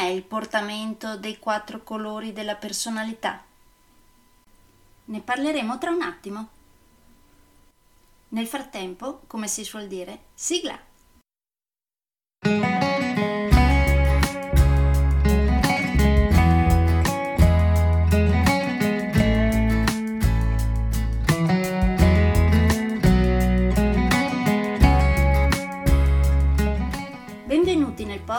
com'è il portamento dei quattro colori della personalità? Ne parleremo tra un attimo. Nel frattempo, come si suol dire, sigla!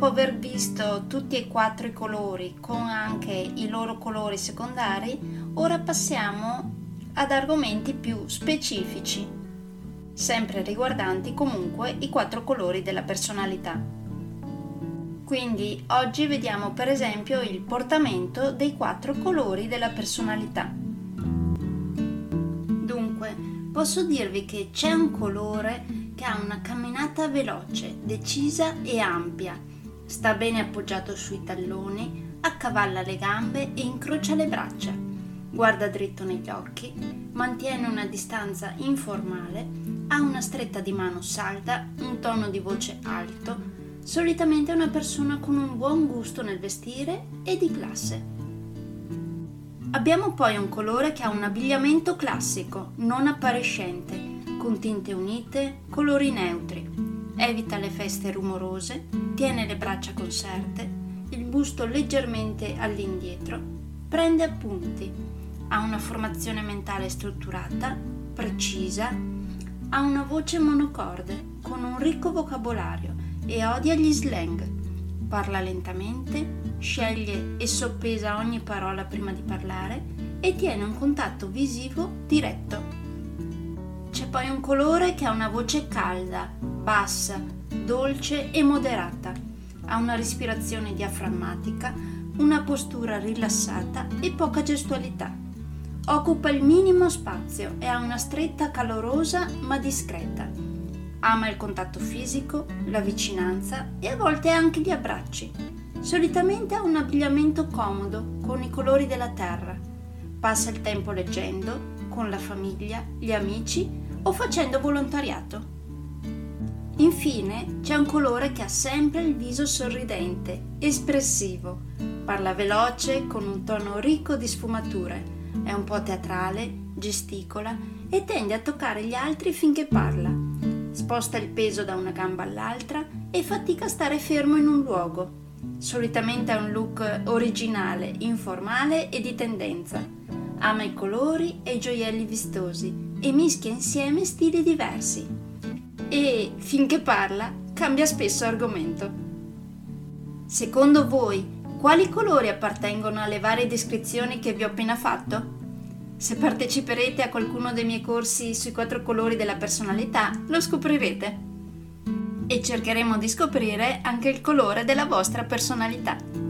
Dopo aver visto tutti e quattro i colori con anche i loro colori secondari, ora passiamo ad argomenti più specifici, sempre riguardanti comunque i quattro colori della personalità. Quindi oggi vediamo per esempio il portamento dei quattro colori della personalità. Dunque, posso dirvi che c'è un colore che ha una camminata veloce, decisa e ampia sta bene appoggiato sui talloni, accavalla le gambe e incrocia le braccia, guarda dritto negli occhi, mantiene una distanza informale, ha una stretta di mano salda, un tono di voce alto, solitamente è una persona con un buon gusto nel vestire e di classe. Abbiamo poi un colore che ha un abbigliamento classico, non appariscente, con tinte unite, colori neutri, evita le feste rumorose, tiene le braccia conserte, il busto leggermente all'indietro, prende appunti, ha una formazione mentale strutturata, precisa, ha una voce monocorde con un ricco vocabolario e odia gli slang. Parla lentamente, sceglie e soppesa ogni parola prima di parlare e tiene un contatto visivo diretto. C'è poi un colore che ha una voce calda, bassa, dolce e moderata. Ha una respirazione diaframmatica, una postura rilassata e poca gestualità. Occupa il minimo spazio e ha una stretta calorosa ma discreta. Ama il contatto fisico, la vicinanza e a volte anche gli abbracci. Solitamente ha un abbigliamento comodo con i colori della terra. Passa il tempo leggendo, con la famiglia, gli amici o facendo volontariato. Infine c'è un colore che ha sempre il viso sorridente, espressivo, parla veloce con un tono ricco di sfumature, è un po' teatrale, gesticola e tende a toccare gli altri finché parla. Sposta il peso da una gamba all'altra e fatica a stare fermo in un luogo. Solitamente ha un look originale, informale e di tendenza. Ama i colori e i gioielli vistosi e mischia insieme stili diversi e, finché parla, cambia spesso argomento. Secondo voi, quali colori appartengono alle varie descrizioni che vi ho appena fatto? Se parteciperete a qualcuno dei miei corsi sui quattro colori della personalità, lo scoprirete. E cercheremo di scoprire anche il colore della vostra personalità.